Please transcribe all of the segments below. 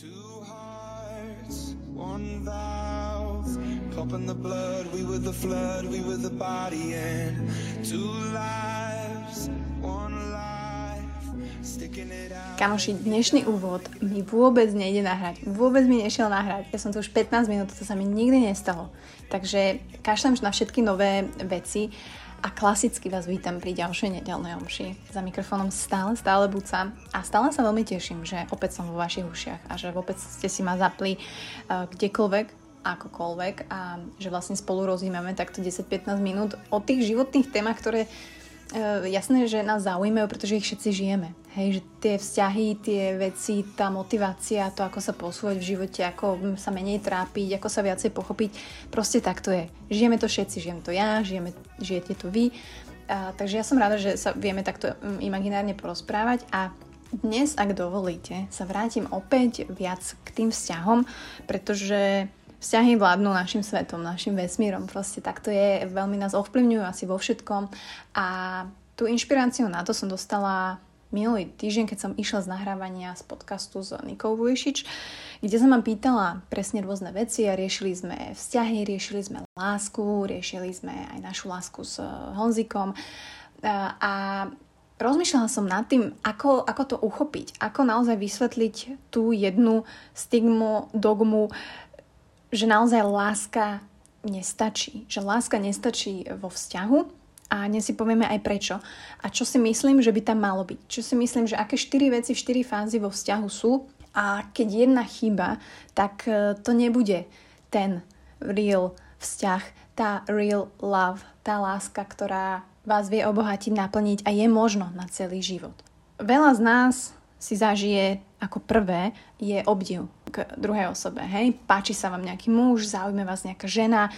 Two hearts, one valve, pumping the blood. We were the flood, we were the body, and two lives, Kamoši, dnešný úvod mi vôbec nejde nahrať. Vôbec mi nešiel nahrať. Ja som tu už 15 minút, to sa mi nikdy nestalo. Takže kašlem na všetky nové veci a klasicky vás vítam pri ďalšej nedelnej omši. Za mikrofónom stále, stále buca a stále sa veľmi teším, že opäť som vo vašich ušiach a že opäť ste si ma zapli uh, kdekoľvek, akokoľvek a že vlastne spolu rozímame takto 10-15 minút o tých životných témach, ktoré jasné, že nás zaujímajú, pretože ich všetci žijeme. Hej, že tie vzťahy, tie veci, tá motivácia, to, ako sa posúvať v živote, ako sa menej trápiť, ako sa viacej pochopiť, proste tak to je. Žijeme to všetci, žijem to ja, žijeme, žijete to vy. A, takže ja som rada, že sa vieme takto mm, imaginárne porozprávať a dnes, ak dovolíte, sa vrátim opäť viac k tým vzťahom, pretože vzťahy vládnu našim svetom, našim vesmírom. Proste takto je, veľmi nás ovplyvňujú asi vo všetkom a tú inšpiráciu na to som dostala minulý týždeň, keď som išla z nahrávania z podcastu s Nikou Vujšič, kde som ma pýtala presne rôzne veci a riešili sme vzťahy, riešili sme lásku, riešili sme aj našu lásku s Honzikom a, a rozmýšľala som nad tým, ako, ako to uchopiť, ako naozaj vysvetliť tú jednu stigmu, dogmu, že naozaj láska nestačí. Že láska nestačí vo vzťahu, a dnes si povieme aj prečo. A čo si myslím, že by tam malo byť. Čo si myslím, že aké štyri veci, štyri fázy vo vzťahu sú a keď jedna chyba, tak e, to nebude ten real vzťah, tá real love, tá láska, ktorá vás vie obohatiť, naplniť a je možno na celý život. Veľa z nás si zažije ako prvé je obdiv k druhej osobe. Hej? Páči sa vám nejaký muž, zaujíma vás nejaká žena,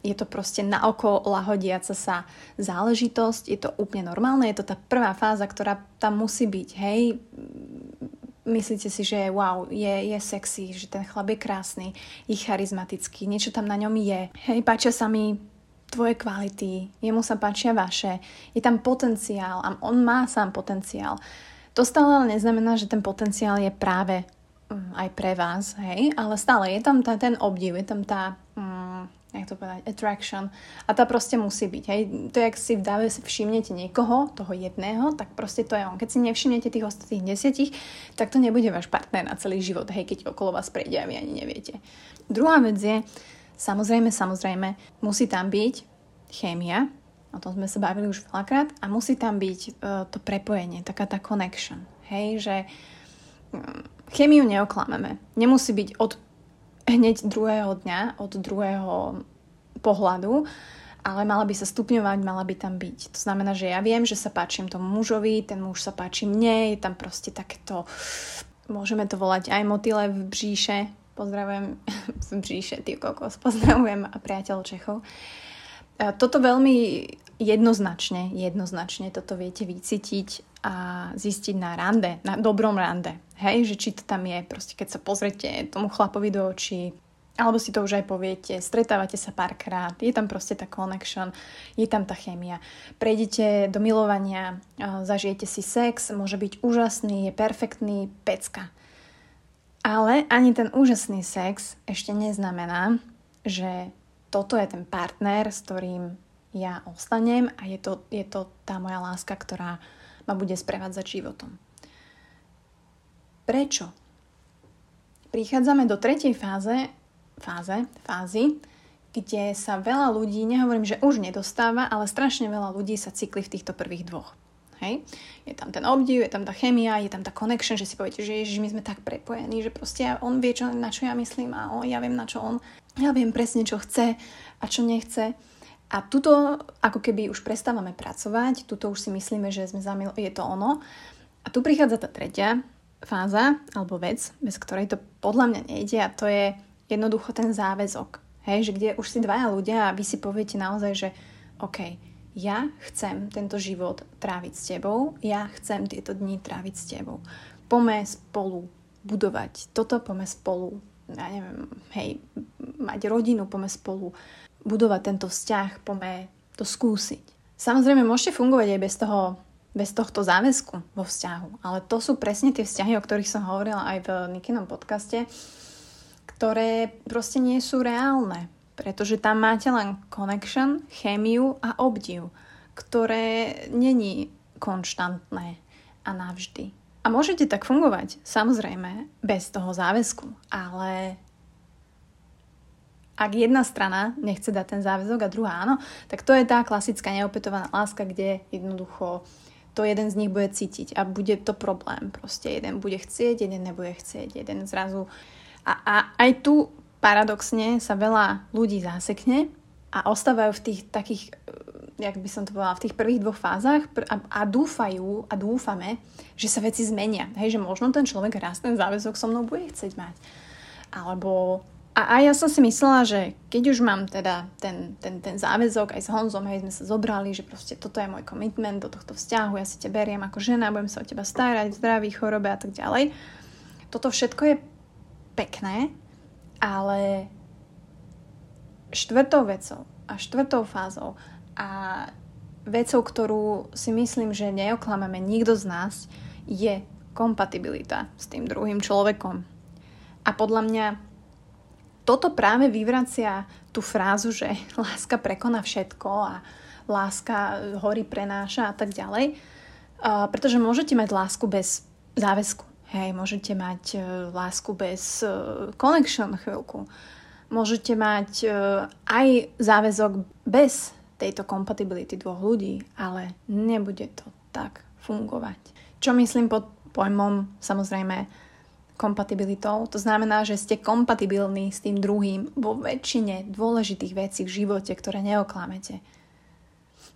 je to proste na oko lahodiaca sa záležitosť, je to úplne normálne, je to tá prvá fáza, ktorá tam musí byť, hej, myslíte si, že wow, je, je sexy, že ten chlap je krásny, je charizmatický, niečo tam na ňom je. Hej, páčia sa mi tvoje kvality, jemu sa páčia vaše, je tam potenciál a on má sám potenciál. To stále ale neznamená, že ten potenciál je práve aj pre vás, hej, ale stále je tam tá, ten obdiv, je tam tá, mm, jak to povedať, attraction. A tá proste musí byť. Hej. To je, ak si v dáve všimnete niekoho, toho jedného, tak proste to je on. Keď si nevšimnete tých ostatných desiatich, tak to nebude váš partner na celý život, hej, keď okolo vás prejde a vy ani neviete. Druhá vec je, samozrejme, samozrejme, musí tam byť chémia, o tom sme sa bavili už veľakrát, a musí tam byť uh, to prepojenie, taká tá connection. Hej, že um, chémiu neoklameme. Nemusí byť od hneď druhého dňa, od druhého pohľadu, ale mala by sa stupňovať, mala by tam byť. To znamená, že ja viem, že sa páčim tomu mužovi, ten muž sa páči mne, je tam proste takéto, môžeme to volať aj motyle v bříše, pozdravujem v bříše, ty kokos, pozdravujem a priateľ Čechov. Toto veľmi jednoznačne, jednoznačne toto viete vycítiť a zistiť na rande, na dobrom rande. Hej, že či to tam je, proste keď sa pozrete tomu chlapovi do očí, alebo si to už aj poviete, stretávate sa párkrát, je tam proste tá connection, je tam tá chémia. Prejdete do milovania, zažijete si sex, môže byť úžasný, je perfektný, pecka. Ale ani ten úžasný sex ešte neznamená, že toto je ten partner, s ktorým ja ostanem a je to, je to tá moja láska, ktorá ma bude sprevádzať životom. Prečo? Prichádzame do tretej fáze, fáze, fázy, kde sa veľa ľudí, nehovorím, že už nedostáva, ale strašne veľa ľudí sa cykli v týchto prvých dvoch. Hej? Je tam ten obdiv, je tam tá chemia, je tam tá connection, že si poviete, že ježiš, my sme tak prepojení, že proste on vie, čo, na čo ja myslím a on, ja viem, na čo on. Ja viem presne, čo chce a čo nechce. A tuto ako keby už prestávame pracovať, tuto už si myslíme, že sme zamil- je to ono. A tu prichádza tá tretia fáza alebo vec, bez ktorej to podľa mňa nejde a to je jednoducho ten záväzok. Hej, že kde už si dvaja ľudia a vy si poviete naozaj, že OK, ja chcem tento život tráviť s tebou, ja chcem tieto dni tráviť s tebou. Pome spolu budovať toto, pome spolu, ja neviem, hej, mať rodinu, pome spolu budovať tento vzťah, poďme to skúsiť. Samozrejme, môžete fungovať aj bez toho bez tohto záväzku vo vzťahu. Ale to sú presne tie vzťahy, o ktorých som hovorila aj v Nikinom podcaste, ktoré proste nie sú reálne, pretože tam máte len connection, chémiu a obdiv, ktoré není konštantné a navždy. A môžete tak fungovať, samozrejme, bez toho záväzku, ale ak jedna strana nechce dať ten záväzok a druhá áno, tak to je tá klasická neopetovaná láska, kde jednoducho to jeden z nich bude cítiť a bude to problém. Proste jeden bude chcieť, jeden nebude chcieť, jeden zrazu. A, a aj tu paradoxne sa veľa ľudí zásekne a ostávajú v tých takých, eh, jak by som to povedala, v tých prvých dvoch fázach a, a dúfajú a dúfame, že sa veci zmenia. Hej, že možno ten človek raz ten záväzok so mnou bude chcieť mať. Alebo a aj ja som si myslela, že keď už mám teda ten, ten, ten záväzok aj s Honzom, hej, sme sa zobrali, že proste toto je môj commitment do tohto vzťahu, ja si ťa beriem ako žena, budem sa o teba starať v zdraví, chorobe a tak ďalej. Toto všetko je pekné, ale štvrtou vecou a štvrtou fázou a vecou, ktorú si myslím, že neoklameme nikto z nás, je kompatibilita s tým druhým človekom. A podľa mňa toto práve vyvracia tú frázu, že láska prekoná všetko a láska hory prenáša a tak ďalej. Pretože môžete mať lásku bez záväzku. Hej, môžete mať uh, lásku bez uh, connection chvíľku. Môžete mať uh, aj záväzok bez tejto kompatibility dvoch ľudí, ale nebude to tak fungovať. Čo myslím pod pojmom, samozrejme, kompatibilitou. To znamená, že ste kompatibilní s tým druhým vo väčšine dôležitých vecí v živote, ktoré neoklamete.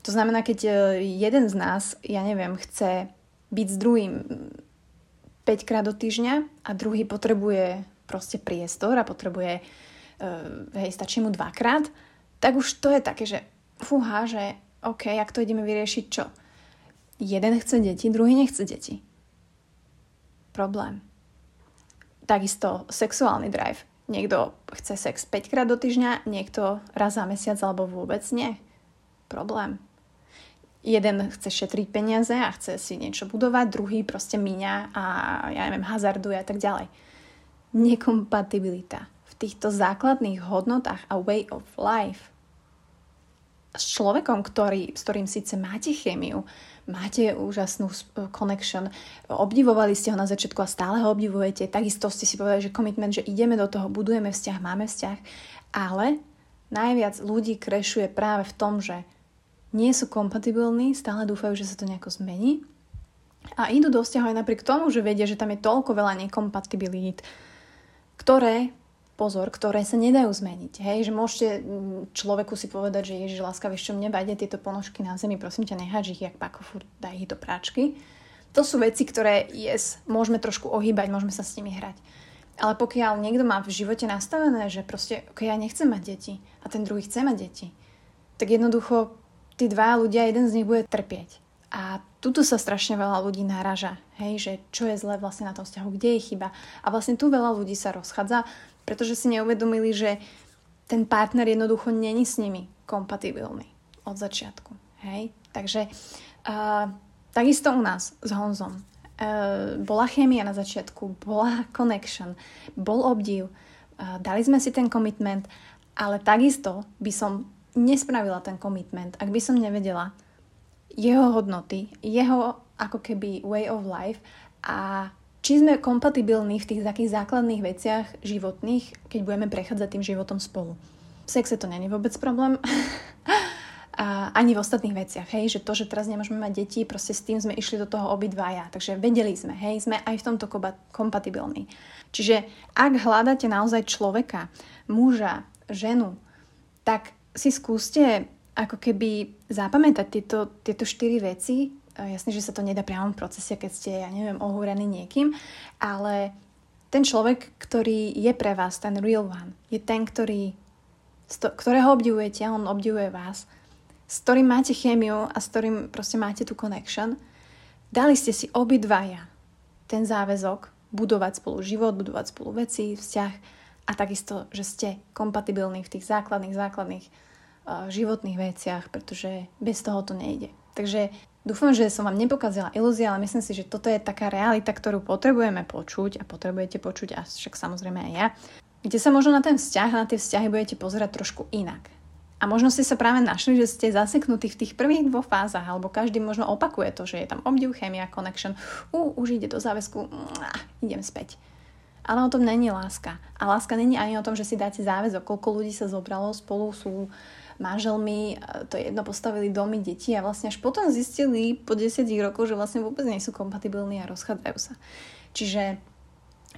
To znamená, keď e, jeden z nás, ja neviem, chce byť s druhým 5 krát do týždňa a druhý potrebuje proste priestor a potrebuje, uh, hej, stačí mu dvakrát, tak už to je také, že fúha, že OK, ak to ideme vyriešiť čo? Jeden chce deti, druhý nechce deti. Problém. Takisto sexuálny drive. Niekto chce sex 5 krát do týždňa, niekto raz za mesiac alebo vôbec nie. Problém. Jeden chce šetriť peniaze a chce si niečo budovať, druhý proste míňa a ja neviem, hazarduje a tak ďalej. Nekompatibilita v týchto základných hodnotách a way of life s človekom, ktorý, s ktorým síce máte chémiu, máte úžasnú connection, obdivovali ste ho na začiatku a stále ho obdivujete, takisto ste si povedali, že commitment, že ideme do toho, budujeme vzťah, máme vzťah, ale najviac ľudí krešuje práve v tom, že nie sú kompatibilní, stále dúfajú, že sa to nejako zmení a idú do vzťahu aj napriek tomu, že vedia, že tam je toľko veľa nekompatibilít, ktoré pozor, ktoré sa nedajú zmeniť. Hej, že môžete mm, človeku si povedať, že Ježiš láska, vieš čo, mne vadia tieto ponožky na zemi, prosím ťa, nehač ich jak pakofur, daj ich do práčky. To sú veci, ktoré yes, môžeme trošku ohýbať, môžeme sa s nimi hrať. Ale pokiaľ niekto má v živote nastavené, že proste, ok, ja nechcem mať deti a ten druhý chce mať deti, tak jednoducho tí dva ľudia, jeden z nich bude trpieť. A tuto sa strašne veľa ľudí naraža, hej, že čo je zle vlastne na tom vzťahu, kde je chyba. A vlastne tu veľa ľudí sa rozchádza, pretože si neuvedomili, že ten partner jednoducho není s nimi kompatibilný od začiatku. Hej? Takže uh, takisto u nás s Honzom. Uh, bola chémia na začiatku, bola connection, bol obdiv, uh, dali sme si ten commitment, ale takisto by som nespravila ten commitment, ak by som nevedela jeho hodnoty, jeho ako keby way of life a či sme kompatibilní v tých takých základných veciach životných, keď budeme prechádzať tým životom spolu. V sexe to není vôbec problém. a ani v ostatných veciach, hej, že to, že teraz nemôžeme mať deti, proste s tým sme išli do toho obidvaja, takže vedeli sme, hej, sme aj v tomto kompatibilní. Čiže ak hľadáte naozaj človeka, muža, ženu, tak si skúste ako keby zapamätať tieto, tieto štyri veci, jasne, že sa to nedá priamo v procese, keď ste, ja neviem, ohúrený niekým, ale ten človek, ktorý je pre vás, ten real one, je ten, ktorý, ktorého obdivujete on obdivuje vás, s ktorým máte chémiu a s ktorým proste máte tú connection, dali ste si obidvaja ten záväzok budovať spolu život, budovať spolu veci, vzťah a takisto, že ste kompatibilní v tých základných, základných uh, životných veciach, pretože bez toho to nejde. Takže Dúfam, že som vám nepokazila ilúzia, ale myslím si, že toto je taká realita, ktorú potrebujeme počuť a potrebujete počuť a však samozrejme aj ja, kde sa možno na ten vzťah, na tie vzťahy budete pozerať trošku inak. A možno ste sa práve našli, že ste zaseknutí v tých prvých dvoch fázach, alebo každý možno opakuje to, že je tam obdiv, chemia, connection, uh, už ide do záväzku, uh, idem späť. Ale o tom není láska. A láska není ani o tom, že si dáte záväzok, koľko ľudí sa zobralo, spolu sú manželmi, to jedno postavili domy, deti a vlastne až potom zistili po 10 rokoch, že vlastne vôbec nie sú kompatibilní a rozchádzajú sa. Čiže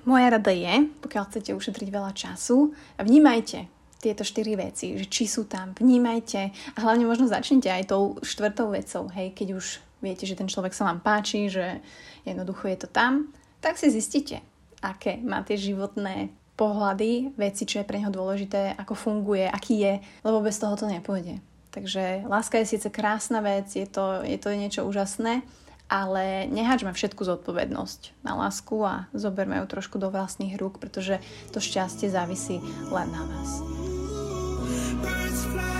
moja rada je, pokiaľ chcete ušetriť veľa času, vnímajte tieto štyri veci, že či sú tam, vnímajte a hlavne možno začnite aj tou štvrtou vecou, hej, keď už viete, že ten človek sa vám páči, že jednoducho je to tam, tak si zistite, aké máte životné pohľady, veci, čo je pre neho dôležité, ako funguje, aký je, lebo bez toho to nepôjde. Takže láska je síce krásna vec, je to, je to niečo úžasné, ale nehačme všetku zodpovednosť na lásku a zoberme ju trošku do vlastných rúk, pretože to šťastie závisí len na vás. Birds fly